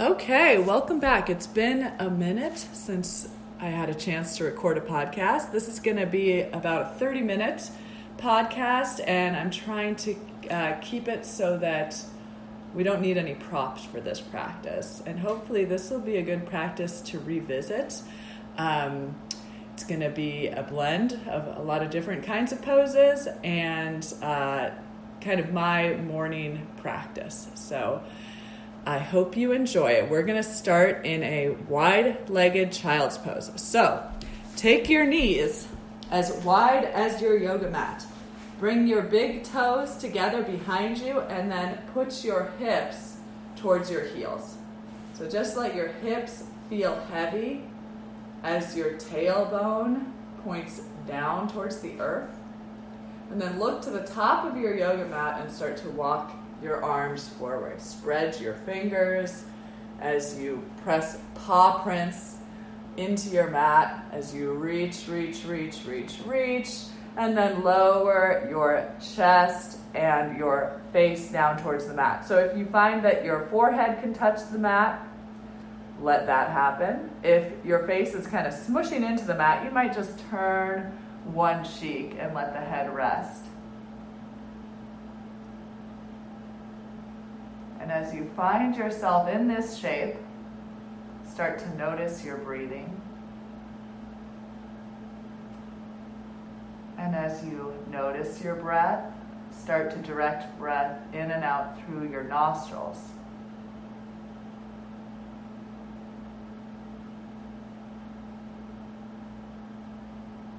Okay, welcome back. It's been a minute since I had a chance to record a podcast. This is going to be about a 30 minute podcast, and I'm trying to uh, keep it so that we don't need any props for this practice. And hopefully, this will be a good practice to revisit. Um, it's going to be a blend of a lot of different kinds of poses and uh, kind of my morning practice. So, I hope you enjoy it. We're going to start in a wide legged child's pose. So take your knees as wide as your yoga mat. Bring your big toes together behind you and then put your hips towards your heels. So just let your hips feel heavy as your tailbone points down towards the earth. And then look to the top of your yoga mat and start to walk your arms forward. Spread your fingers as you press paw prints into your mat as you reach, reach, reach, reach, reach, and then lower your chest and your face down towards the mat. So if you find that your forehead can touch the mat, let that happen. If your face is kind of smushing into the mat, you might just turn one cheek and let the head rest. And as you find yourself in this shape, start to notice your breathing. And as you notice your breath, start to direct breath in and out through your nostrils.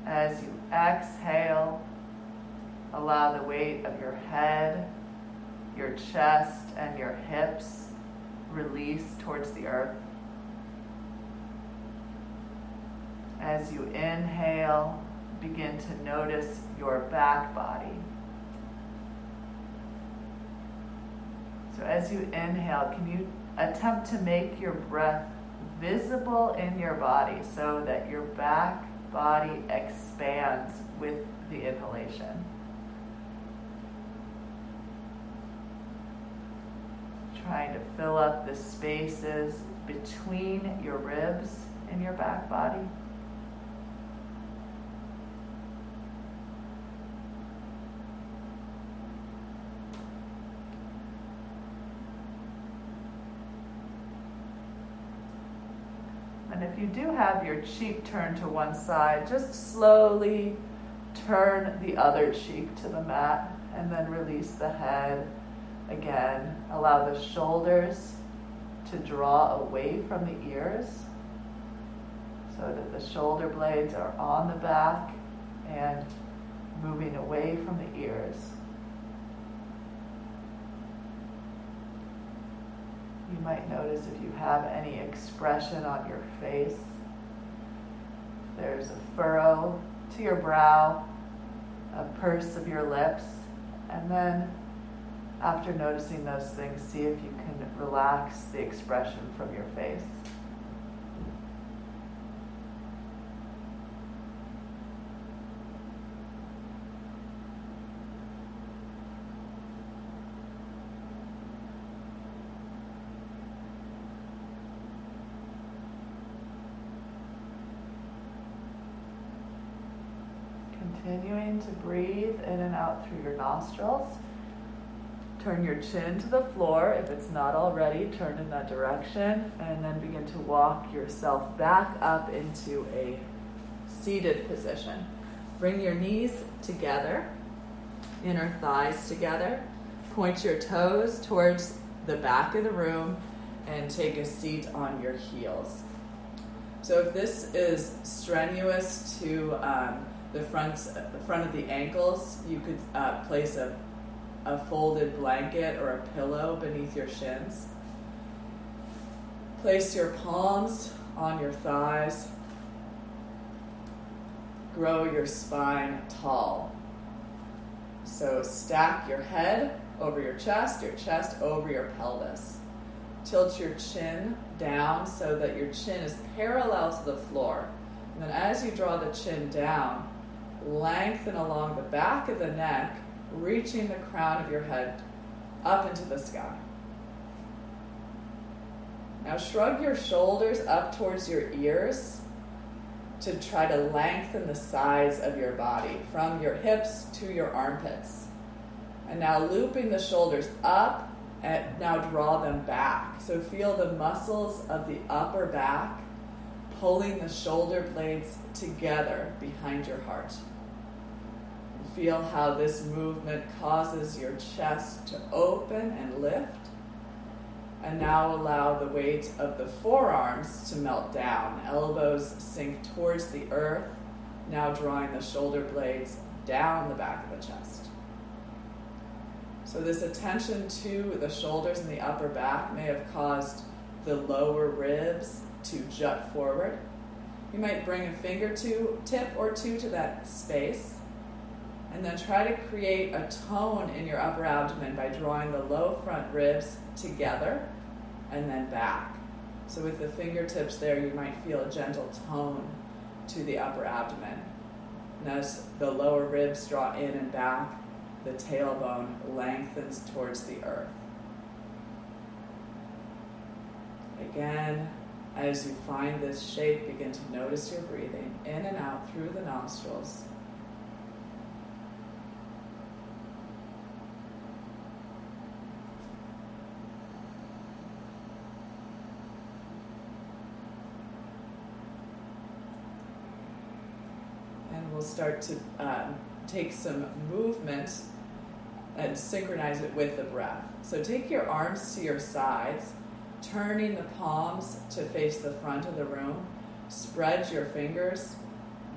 As you exhale, allow the weight of your head your chest and your hips release towards the earth. As you inhale, begin to notice your back body. So, as you inhale, can you attempt to make your breath visible in your body so that your back body expands with the inhalation? Trying to fill up the spaces between your ribs and your back body. And if you do have your cheek turned to one side, just slowly turn the other cheek to the mat and then release the head Again, allow the shoulders to draw away from the ears so that the shoulder blades are on the back and moving away from the ears. You might notice if you have any expression on your face. There's a furrow to your brow, a purse of your lips, and then after noticing those things, see if you can relax the expression from your face. Continuing to breathe in and out through your nostrils. Turn your chin to the floor. If it's not already, turn in that direction and then begin to walk yourself back up into a seated position. Bring your knees together, inner thighs together. Point your toes towards the back of the room and take a seat on your heels. So if this is strenuous to um, the front, the front of the ankles, you could uh, place a a folded blanket or a pillow beneath your shins. Place your palms on your thighs. Grow your spine tall. So stack your head over your chest, your chest over your pelvis. Tilt your chin down so that your chin is parallel to the floor. And then as you draw the chin down, lengthen along the back of the neck reaching the crown of your head up into the sky. Now shrug your shoulders up towards your ears to try to lengthen the sides of your body from your hips to your armpits. And now looping the shoulders up and now draw them back. So feel the muscles of the upper back pulling the shoulder blades together behind your heart. Feel how this movement causes your chest to open and lift. And now allow the weight of the forearms to melt down. Elbows sink towards the earth, now drawing the shoulder blades down the back of the chest. So, this attention to the shoulders and the upper back may have caused the lower ribs to jut forward. You might bring a finger to, tip or two to that space. And then try to create a tone in your upper abdomen by drawing the low front ribs together and then back. So, with the fingertips there, you might feel a gentle tone to the upper abdomen. As the lower ribs draw in and back, the tailbone lengthens towards the earth. Again, as you find this shape, begin to notice your breathing in and out through the nostrils. And we'll start to um, take some movement and synchronize it with the breath. So take your arms to your sides turning the palms to face the front of the room. Spread your fingers,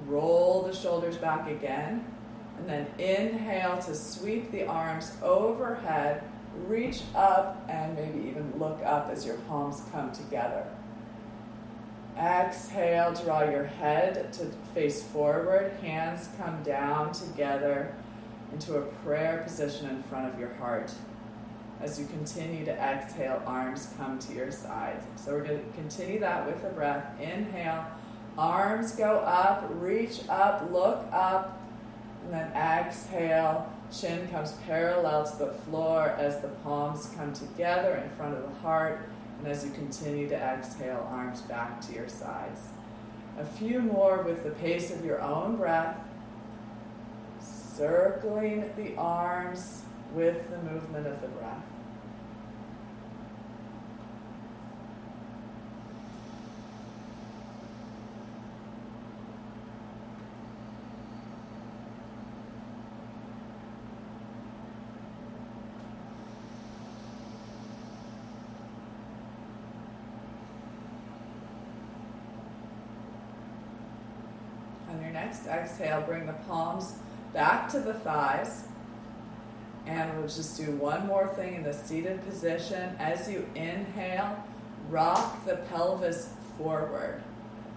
roll the shoulders back again, and then inhale to sweep the arms overhead, reach up, and maybe even look up as your palms come together. Exhale, draw your head to face forward, hands come down together into a prayer position in front of your heart. As you continue to exhale, arms come to your sides. So we're going to continue that with the breath. Inhale, arms go up, reach up, look up, and then exhale. Chin comes parallel to the floor as the palms come together in front of the heart. And as you continue to exhale, arms back to your sides. A few more with the pace of your own breath. Circling the arms with the movement of the breath. On your next exhale, bring the palms back to the thighs. And we'll just do one more thing in the seated position. As you inhale, rock the pelvis forward.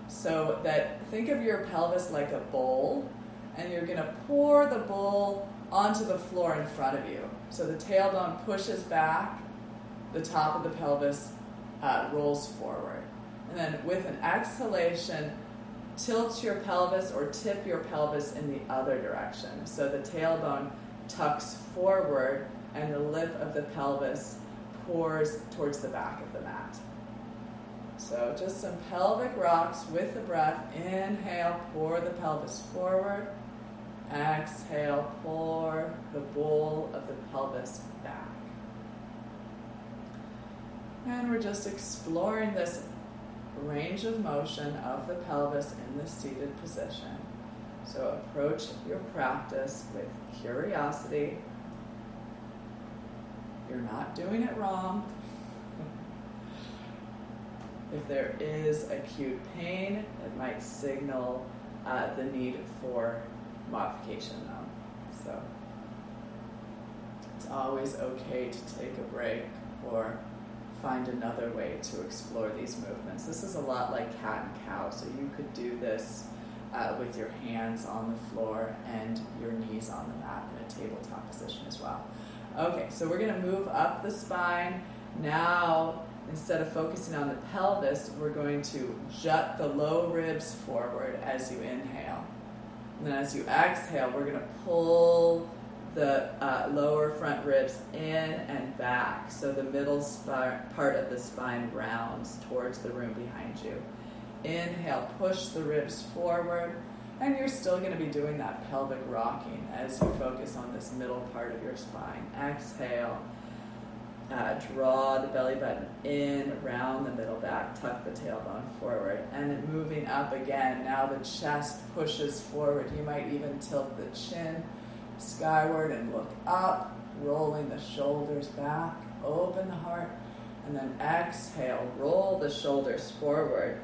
So that think of your pelvis like a bowl, and you're going to pour the bowl onto the floor in front of you. So the tailbone pushes back, the top of the pelvis uh, rolls forward. And then with an exhalation, tilt your pelvis or tip your pelvis in the other direction. So the tailbone tucks forward and the lip of the pelvis pours towards the back of the mat. So just some pelvic rocks with the breath. Inhale, pour the pelvis forward. Exhale, pour the bowl of the pelvis back. And we're just exploring this range of motion of the pelvis in the seated position. So approach your practice with curiosity. You're not doing it wrong. if there is acute pain, it might signal uh, the need for modification, though. So it's always okay to take a break or find another way to explore these movements. This is a lot like cat and cow, so you could do this uh, with your hands on the floor and your knees on the mat in a tabletop position as well. Okay, so we're going to move up the spine. Now, instead of focusing on the pelvis, we're going to jut the low ribs forward as you inhale. And then as you exhale, we're going to pull the uh, lower front ribs in and back. So the middle part of the spine rounds towards the room behind you. Inhale, push the ribs forward. And you're still going to be doing that pelvic rocking as you focus on this middle part of your spine. Exhale. Uh, draw the belly button in, round the middle back, tuck the tailbone forward, and moving up again. Now the chest pushes forward. You might even tilt the chin skyward and look up, rolling the shoulders back, open the heart, and then exhale, roll the shoulders forward.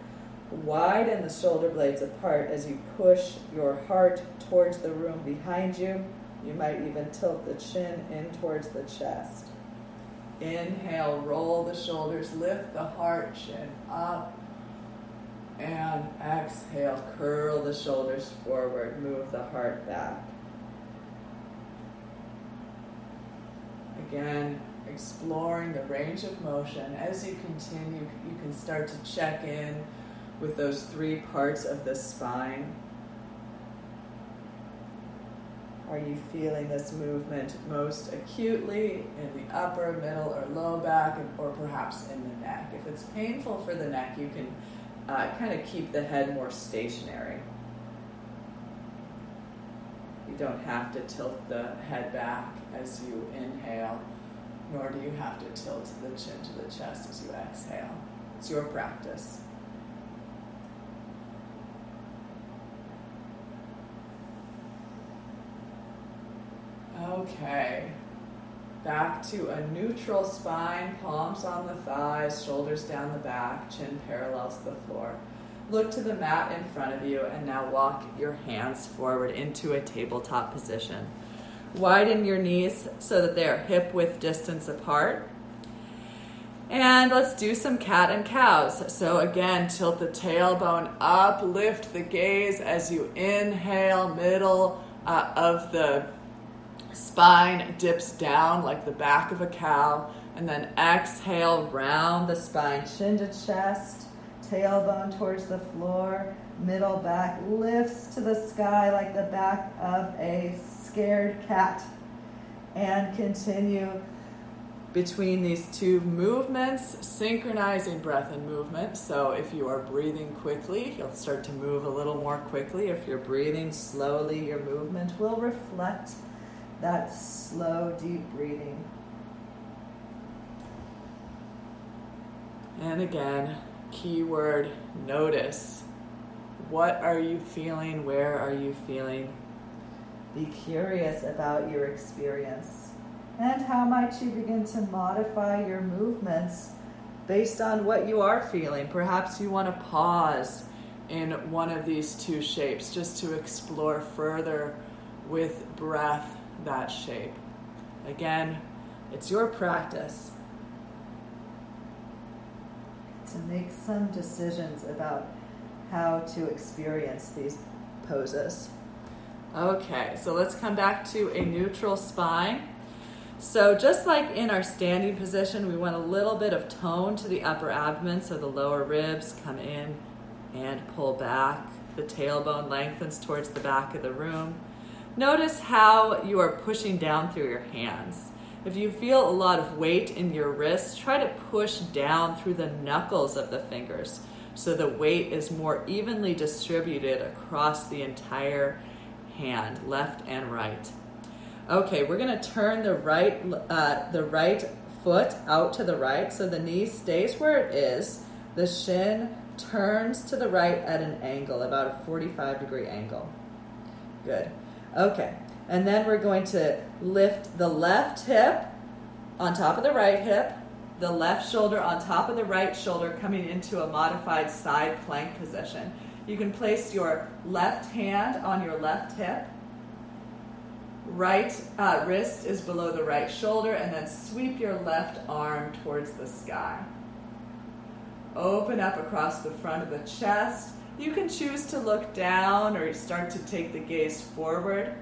Widen the shoulder blades apart as you push your heart towards the room behind you. You might even tilt the chin in towards the chest. Inhale, roll the shoulders, lift the heart, chin up. And exhale, curl the shoulders forward, move the heart back. Again, exploring the range of motion. As you continue, you can start to check in with those three parts of the spine. Are you feeling this movement most acutely in the upper, middle, or low back, or perhaps in the neck? If it's painful for the neck, you can uh, kind of keep the head more stationary. You don't have to tilt the head back as you inhale, nor do you have to tilt the chin to the chest as you exhale. It's your practice. Okay. Back to a neutral spine, palms on the thighs, shoulders down the back, chin parallel to the floor. Look to the mat in front of you and now walk your hands forward into a tabletop position. Widen your knees so that they are hip width distance apart. And let's do some cat and cows. So again, tilt the tailbone up, lift the gaze as you inhale, middle uh, of the spine dips down like the back of a cow. And then exhale, round the spine, chin to chest, tailbone towards the floor, middle back lifts to the sky like the back of a scared cat. And continue between these two movements, synchronizing breath and movement. So if you are breathing quickly, you'll start to move a little more quickly. If you're breathing slowly, your movement will reflect that slow, deep breathing. And again, keyword notice. What are you feeling? Where are you feeling? Be curious about your experience. And how might you begin to modify your movements based on what you are feeling? Perhaps you want to pause in one of these two shapes just to explore further with breath that shape. Again, it's your practice to make some decisions about how to experience these poses. Okay, so let's come back to a neutral spine. So, just like in our standing position, we want a little bit of tone to the upper abdomen so the lower ribs come in and pull back. The tailbone lengthens towards the back of the room. Notice how you are pushing down through your hands. If you feel a lot of weight in your wrists, try to push down through the knuckles of the fingers so the weight is more evenly distributed across the entire hand, left and right. Okay, we're going to turn the right uh, the right foot out to the right so the knee stays where it is. The shin turns to the right at an angle, about a 45 degree angle. Good. Okay, and then we're going to lift the left hip on top of the right hip, the left shoulder on top of the right shoulder, coming into a modified side plank position. You can place your left hand on your left hip. Right uh, wrist is below the right shoulder, and then sweep your left arm towards the sky. Open up across the front of the chest you can choose to look down or start to take the gaze forward,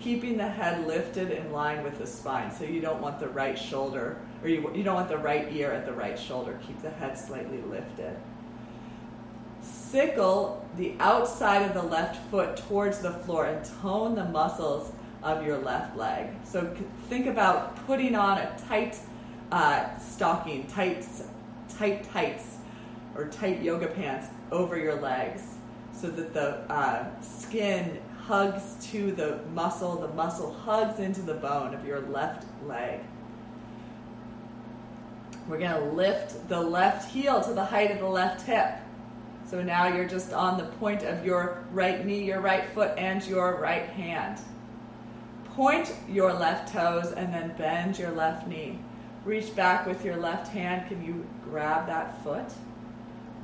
keeping the head lifted in line with the spine. So you don't want the right shoulder, or you, you don't want the right ear at the right shoulder. Keep the head slightly lifted. Sickle the outside of the left foot towards the floor and tone the muscles of your left leg. So think about putting on a tight uh, stocking, tight, tight tights, or tight yoga pants over your legs so that the uh, skin hugs to the muscle, the muscle hugs into the bone of your left leg. We're going to lift the left heel to the height of the left hip. So now you're just on the point of your right knee, your right foot, and your right hand. Point your left toes and then bend your left knee. Reach back with your left hand. Can you grab that foot?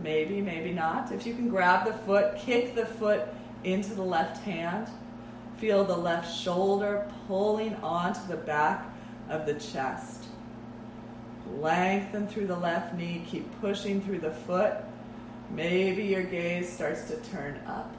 Maybe, maybe not. If you can grab the foot, kick the foot into the left hand. Feel the left shoulder pulling onto the back of the chest. Lengthen through the left knee. Keep pushing through the foot. Maybe your gaze starts to turn up.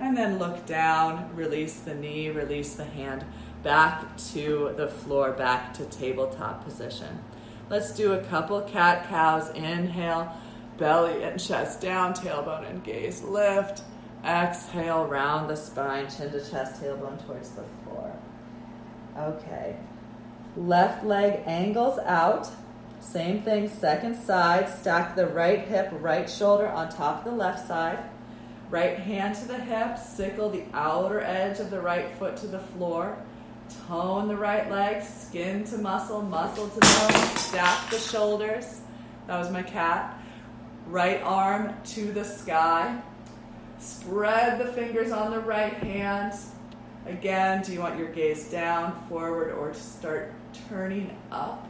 And then look down, release the knee, release the hand back to the floor, back to tabletop position. Let's do a couple cat cows. Inhale, belly and chest down, tailbone and gaze lift. Exhale, round the spine, chin to chest, tailbone towards the floor. Okay. Left leg angles out. Same thing, second side. Stack the right hip, right shoulder on top of the left side. Right hand to the hip, sickle the outer edge of the right foot to the floor. Tone the right leg, skin to muscle, muscle to bone. Stack the shoulders. That was my cat. Right arm to the sky. Spread the fingers on the right hand. Again, do you want your gaze down, forward, or to start turning up?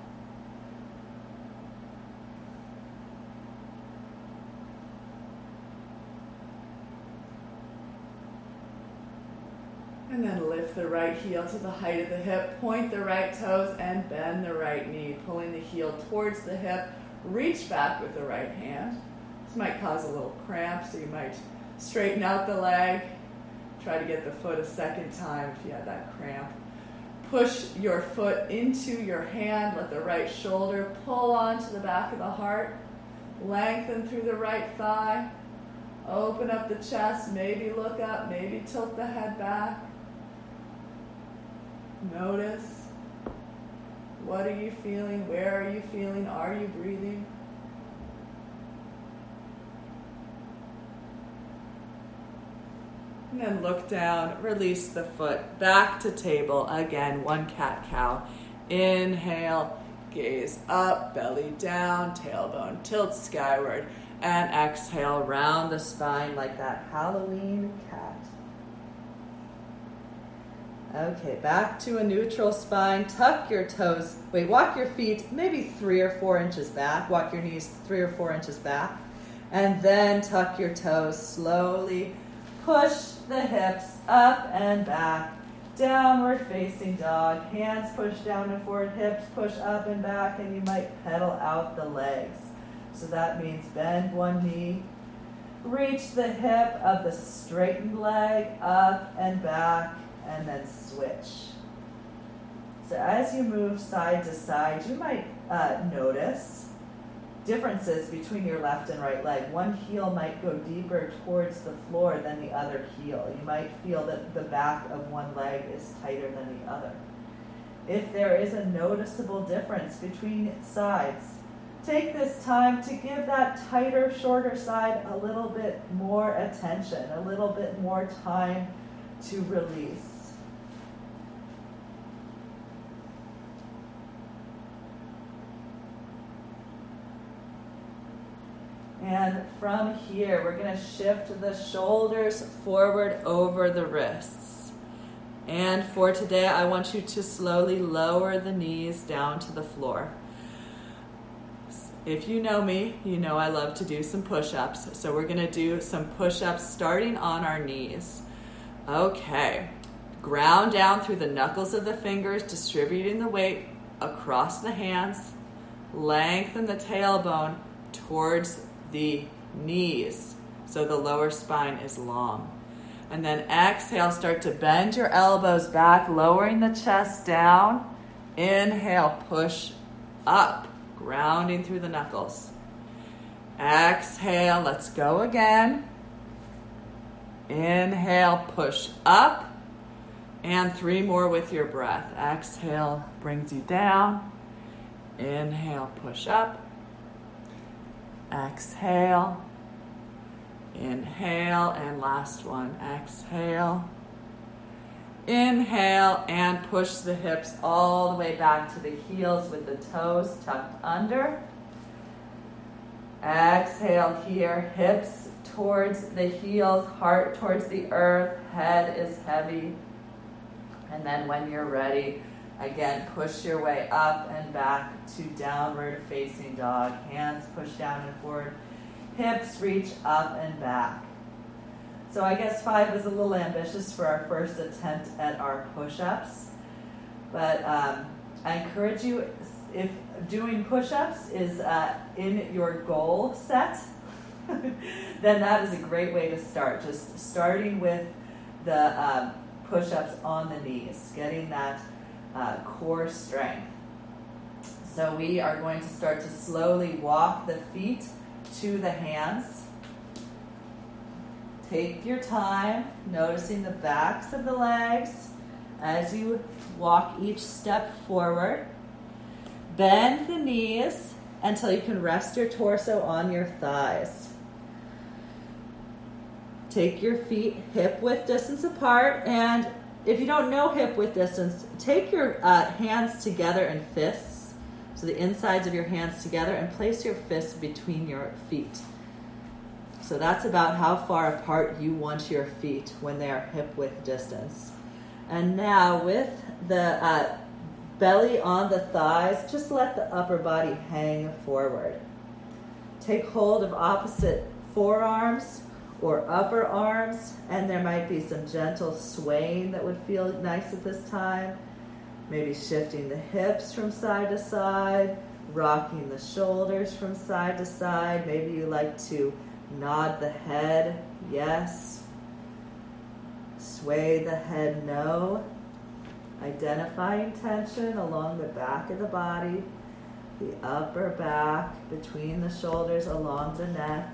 And then lift the right heel to the height of the hip, point the right toes, and bend the right knee, pulling the heel towards the hip. Reach back with the right hand. This might cause a little cramp, so you might straighten out the leg. Try to get the foot a second time if you have that cramp. Push your foot into your hand. Let the right shoulder pull onto the back of the heart. Lengthen through the right thigh. Open up the chest. Maybe look up. Maybe tilt the head back. Notice what are you feeling? Where are you feeling? Are you breathing? And then look down, release the foot back to table. Again, one cat cow. Inhale, gaze up, belly down, tailbone tilt skyward. And exhale, round the spine like that Halloween cat. Okay, back to a neutral spine. Tuck your toes. Wait, walk your feet maybe three or four inches back. Walk your knees three or four inches back. And then tuck your toes slowly. Push the hips up and back. Downward facing dog. Hands push down and forward. Hips push up and back. And you might pedal out the legs. So that means bend one knee. Reach the hip of the straightened leg up and back and then switch. So as you move side to side, you might uh, notice differences between your left and right leg. One heel might go deeper towards the floor than the other heel. You might feel that the back of one leg is tighter than the other. If there is a noticeable difference between sides, take this time to give that tighter, shorter side a little bit more attention, a little bit more time to release. And from here, we're going to shift the shoulders forward over the wrists. And for today, I want you to slowly lower the knees down to the floor. If you know me, you know I love to do some push ups. So we're going to do some push ups starting on our knees. Okay. Ground down through the knuckles of the fingers, distributing the weight across the hands. Lengthen the tailbone towards the knees so the lower spine is long. And then exhale, start to bend your elbows back, lowering the chest down. Inhale, push up, grounding through the knuckles. Exhale, let's go again. Inhale, push up. And three more with your breath. Exhale brings you down. Inhale, push up. Exhale. Inhale, and last one. Exhale. Inhale and push the hips all the way back to the heels with the toes tucked under. Exhale here, hips towards the heels, heart towards the earth, head is heavy. And then when you're ready, again, push your way up and back to downward facing dog. Hands push down and forward, hips reach up and back. So I guess five is a little ambitious for our first attempt at our push-ups. But um, I encourage you, if doing push-ups is uh, in your goal set, then that is a great way to start. Just starting with the um, push-ups on the knees, getting that uh, core strength. So we are going to start to slowly walk the feet to the hands. Take your time noticing the backs of the legs as you walk each step forward. Bend the knees until you can rest your torso on your thighs. Take your feet hip width distance apart, and if you don't know hip width distance, take your uh, hands together in fists, so the insides of your hands together, and place your fists between your feet. So that's about how far apart you want your feet when they are hip width distance. And now with the uh, belly on the thighs, just let the upper body hang forward. Take hold of opposite forearms or upper arms, and there might be some gentle swaying that would feel nice at this time. Maybe shifting the hips from side to side, rocking the shoulders from side to side. Maybe you like to Nod the head, yes. Sway the head, no. Identifying tension along the back of the body, the upper back, between the shoulders, along the neck.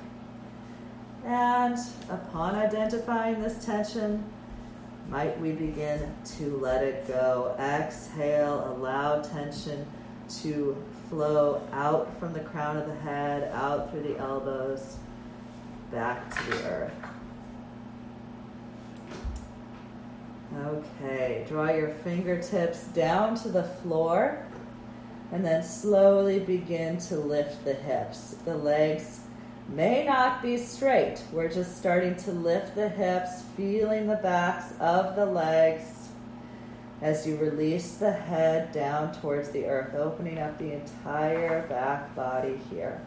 And upon identifying this tension, might we begin to let it go? Exhale, allow tension to flow out from the crown of the head, out through the elbows back to the earth. Okay, draw your fingertips down to the floor and then slowly begin to lift the hips. The legs may not be straight. We're just starting to lift the hips, feeling the backs of the legs as you release the head down towards the earth, opening up the entire back body here.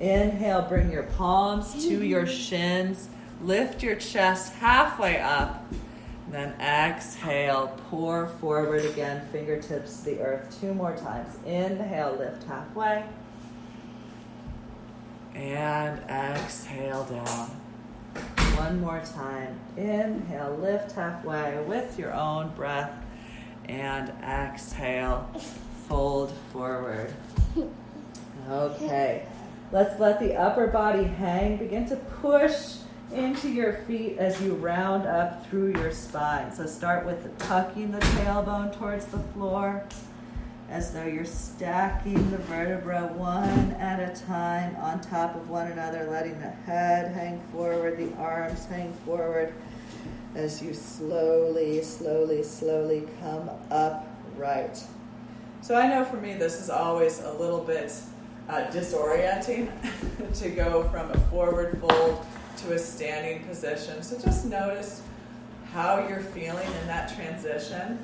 Inhale, bring your palms to your mm-hmm. shins. Lift your chest halfway up. Then exhale, pour forward again, fingertips to the earth two more times. Inhale, lift halfway. And exhale down. One more time. Inhale, lift halfway with your own breath. And exhale, fold forward. Okay. Let's let the upper body hang. Begin to push into your feet as you round up through your spine. So start with tucking the tailbone towards the floor as though you're stacking the vertebra one at a time on top of one another, letting the head hang forward, the arms hang forward as you slowly, slowly, slowly come upright. So I know for me, this is always a little bit uh, disorienting to go from a forward fold to a standing position. So just notice how you're feeling in that transition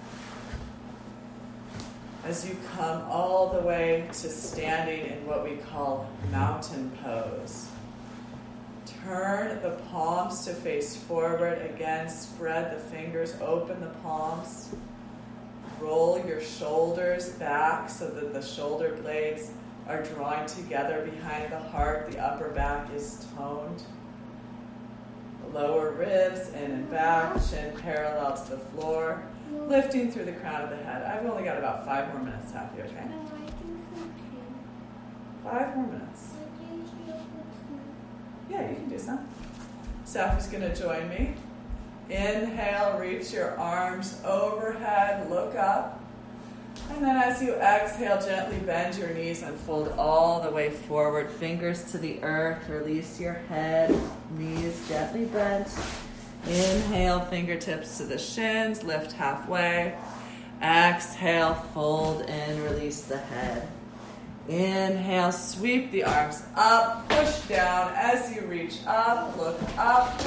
as you come all the way to standing in what we call mountain pose. Turn the palms to face forward. Again, spread the fingers, open the palms. Roll your shoulders back so that the shoulder blades are drawing together behind the heart. The upper back is toned. Lower ribs in and back, chin parallel to the floor, lifting through the crown of the head. I've only got about five more minutes, Happy, okay? Five more minutes. Yeah, you can do some. Safi's going to join me Inhale, reach your arms overhead, look up. And then as you exhale, gently bend your knees and fold all the way forward. Fingers to the earth. Release your head, knees gently bent. Inhale, fingertips to the shins, lift halfway. Exhale, fold in, release the head. Inhale, sweep the arms up, push down as you reach up, look up.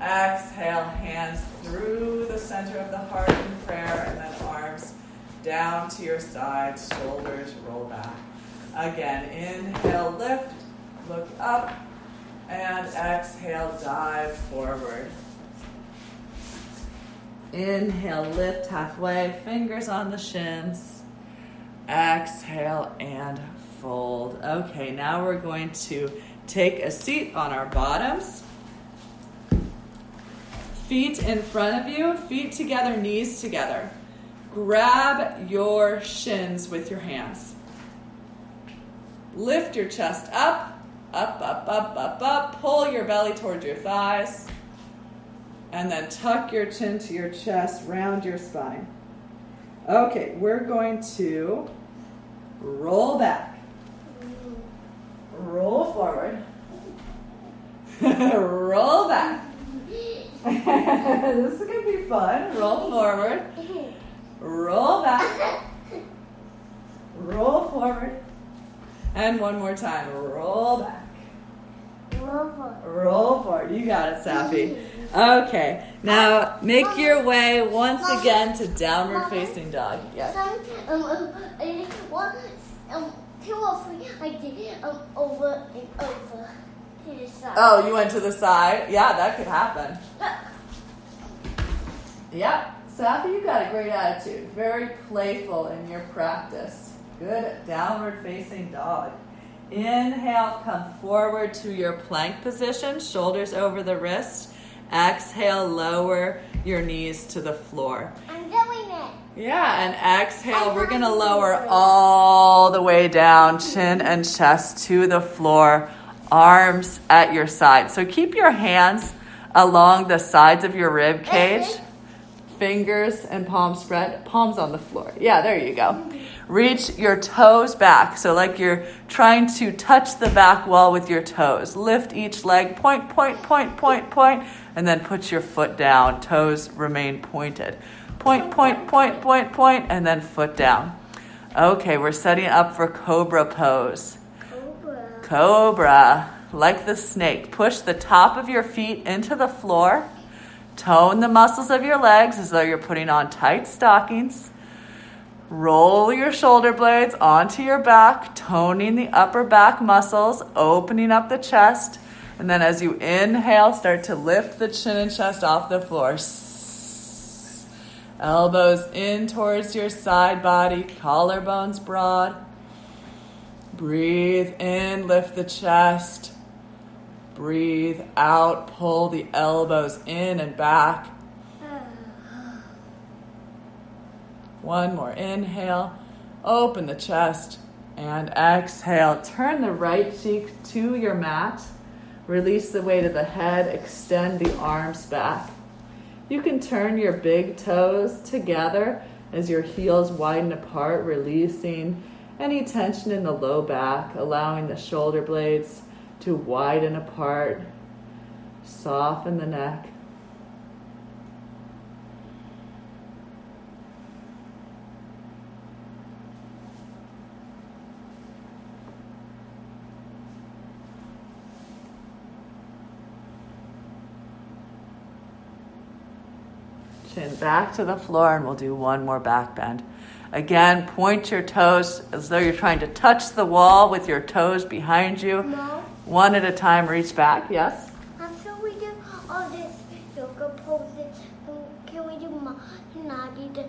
Exhale, hands through the center of the heart in prayer, and then arms down to your sides, shoulders roll back. Again, inhale, lift, look up, and exhale, dive forward. Inhale, lift halfway, fingers on the shins. Exhale and fold. Okay, now we're going to take a seat on our bottoms. Feet in front of you, feet together, knees together. Grab your shins with your hands. Lift your chest up, up, up, up, up, up. Pull your belly towards your thighs. And then tuck your chin to your chest, round your spine. Okay, we're going to roll back, roll forward, roll back. this is going to be fun. Roll forward, roll back, roll forward, and one more time. Roll back. Roll forward. Roll forward. You got it, Safi. Okay. Now make your way once again to downward facing dog. Yes. I- over and over. Oh, you went to the side? Yeah, that could happen. Yep. Safi, you got a great attitude. Very playful in your practice. Good downward facing dog. Inhale, come forward to your plank position, shoulders over the wrist. Exhale, lower your knees to the floor. I'm doing it. Yeah, and exhale, we're gonna lower all the way down, chin and chest to the floor, arms at your side. So keep your hands along the sides of your rib cage, fingers and palms spread, palms on the floor. Yeah, there you go. Reach your toes back. So, like you're trying to touch the back wall with your toes. Lift each leg, point, point, point, point, point, and then put your foot down. Toes remain pointed. Point, point, point, point, point, and then foot down. Okay, we're setting up for cobra pose. Cobra. Cobra, like the snake. Push the top of your feet into the floor. Tone the muscles of your legs as though you're putting on tight stockings. Roll your shoulder blades onto your back, toning the upper back muscles, opening up the chest. And then as you inhale, start to lift the chin and chest off the floor. Elbows in towards your side body, collarbones broad. Breathe in, lift the chest. Breathe out, pull the elbows in and back. One more inhale, open the chest, and exhale. Turn the right cheek to your mat. Release the weight of the head, extend the arms back. You can turn your big toes together as your heels widen apart, releasing any tension in the low back, allowing the shoulder blades to widen apart. Soften the neck. Chin back to the floor, and we'll do one more back bend. Again, point your toes as though you're trying to touch the wall with your toes behind you. No. One at a time, reach back. Yes? After we do all this yoga poses, can we do ma- can I do the,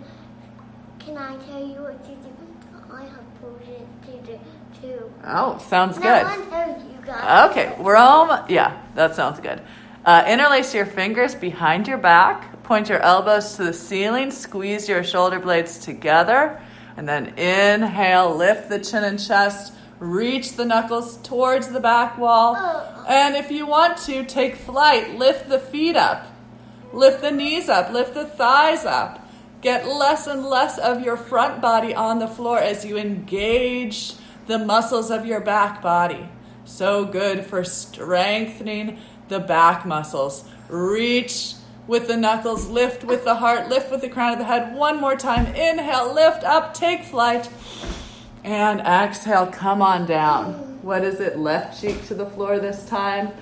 can I tell you what to do? I have poses to do too. Oh, sounds No, good. I you guys. Okay, we're all, yeah, that sounds good. Uh, interlace your fingers behind your back, point your elbows to the ceiling, squeeze your shoulder blades together, and then inhale, lift the chin and chest, reach the knuckles towards the back wall. Oh. And if you want to, take flight, lift the feet up. Lift the knees up, lift the thighs up. Get less and less of your front body on the floor as you engage the muscles of your back body. So good for strengthening the back muscles. Reach with the knuckles, lift with the heart, lift with the crown of the head. One more time. Inhale, lift up, take flight. And exhale, come on down. What is it? Left cheek to the floor this time.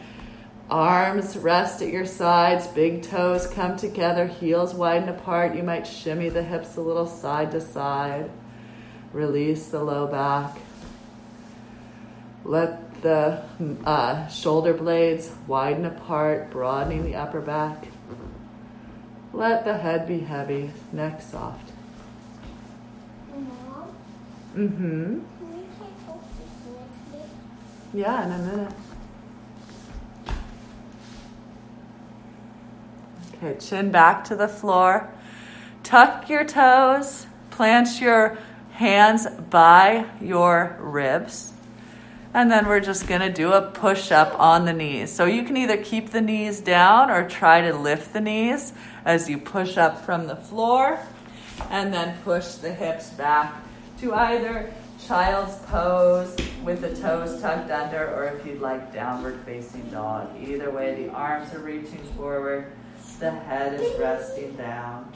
Arms rest at your sides, big toes come together, heels widen apart. You might shimmy the hips a little side to side. Release the low back. Let the uh, shoulder blades widen apart, broadening the upper back. Let the head be heavy, neck soft. Mm-hmm. Yeah, in a minute. Okay, chin back to the floor. Tuck your toes. Plant your hands by your ribs. And then we're just going to do a push up on the knees. So you can either keep the knees down or try to lift the knees as you push up from the floor. And then push the hips back to either child's pose with the toes tucked under, or if you'd like, downward facing dog. Either way, the arms are reaching forward, the head is resting down.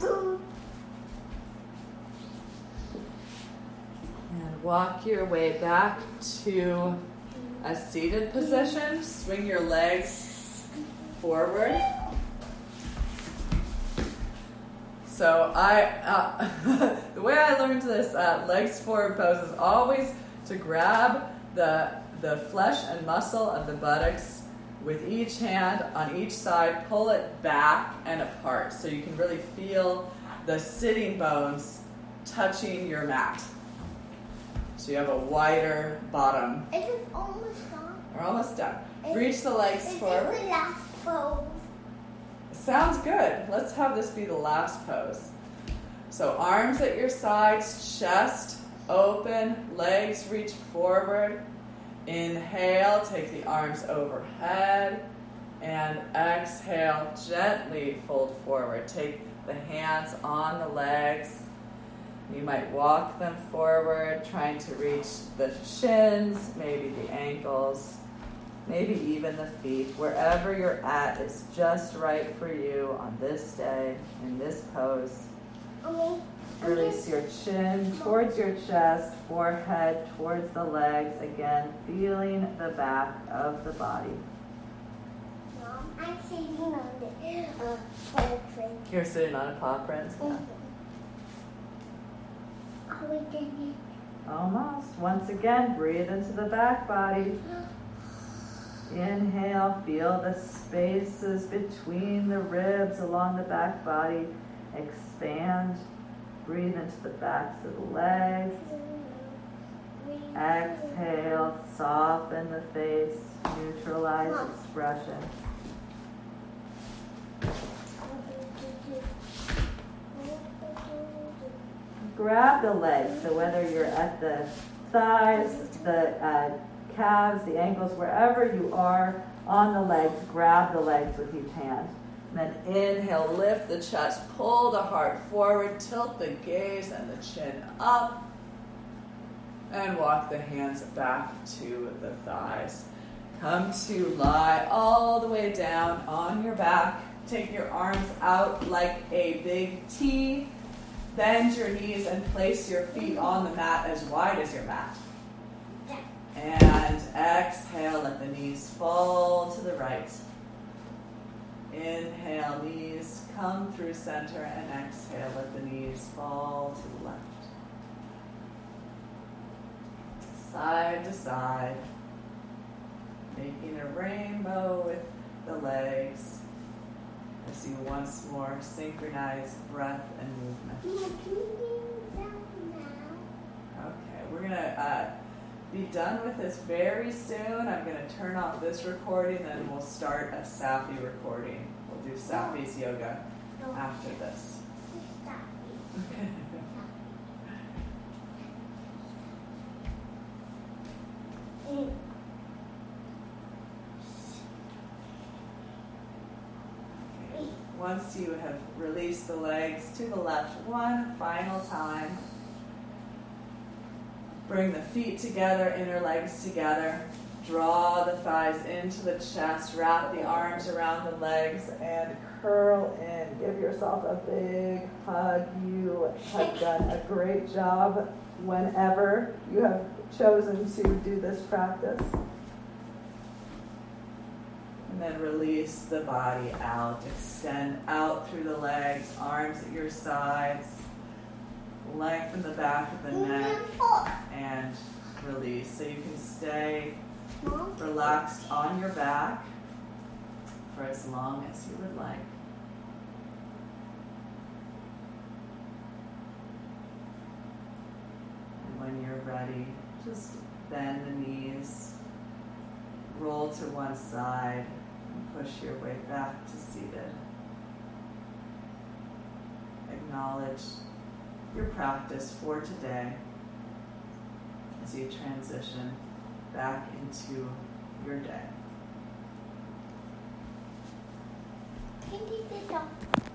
And walk your way back to a seated position. Swing your legs forward. So I, uh, the way I learned this uh, legs forward pose is always to grab the the flesh and muscle of the buttocks with each hand on each side, pull it back and apart, so you can really feel the sitting bones touching your mat. So you have a wider bottom. Is almost done? We're almost done. Reach the legs forward. this the last pose? Sounds good. Let's have this be the last pose. So arms at your sides, chest open, legs reach forward. Inhale, take the arms overhead. And exhale, gently fold forward. Take the hands on the legs. You might walk them forward, trying to reach the shins, maybe the ankles maybe even the feet. Wherever you're at is just right for you on this day, in this pose. Uh-huh. Release your chin uh-huh. towards your chest, forehead towards the legs. Again, feeling the back of the body. Mom, I'm sitting on the uh, poetry. You're sitting on a paw print. Yeah. Almost. Once again, breathe into the back body. Inhale, feel the spaces between the ribs along the back body. Expand. Breathe into the backs of the legs. Exhale, soften the face, neutralize expression. Grab the legs, so whether you're at the thighs, the uh, calves, the ankles, wherever you are on the legs, grab the legs with each hand. And then inhale, lift the chest, pull the heart forward, tilt the gaze and the chin up, and walk the hands back to the thighs. Come to lie all the way down on your back. Take your arms out like a big T. Bend your knees and place your feet on the mat as wide as your mat. And exhale, let the knees fall to the right. Inhale, knees come through center, and exhale, let the knees fall to the left. Side to side, making a rainbow with the legs as you once more synchronize breath and movement. Okay, we're gonna uh, be done with this very soon. I'm gonna turn off this recording, then we'll start a Safi recording. We'll do Safi's yoga after this. once you have released the legs to the left one final time, bring the feet together, inner legs together. Draw the thighs into the chest, wrap the arms around the legs, and curl in. Give yourself a big hug. You have done a great job whenever you have chosen to do this practice. Then release the body out. Extend out through the legs, arms at your sides. Lengthen the back of the neck and release. So you can stay relaxed on your back for as long as you would like. And when you're ready, just bend the knees, roll to one side, and push your way back to seated. Acknowledge your practice for today as you transition back into your day. Thank you,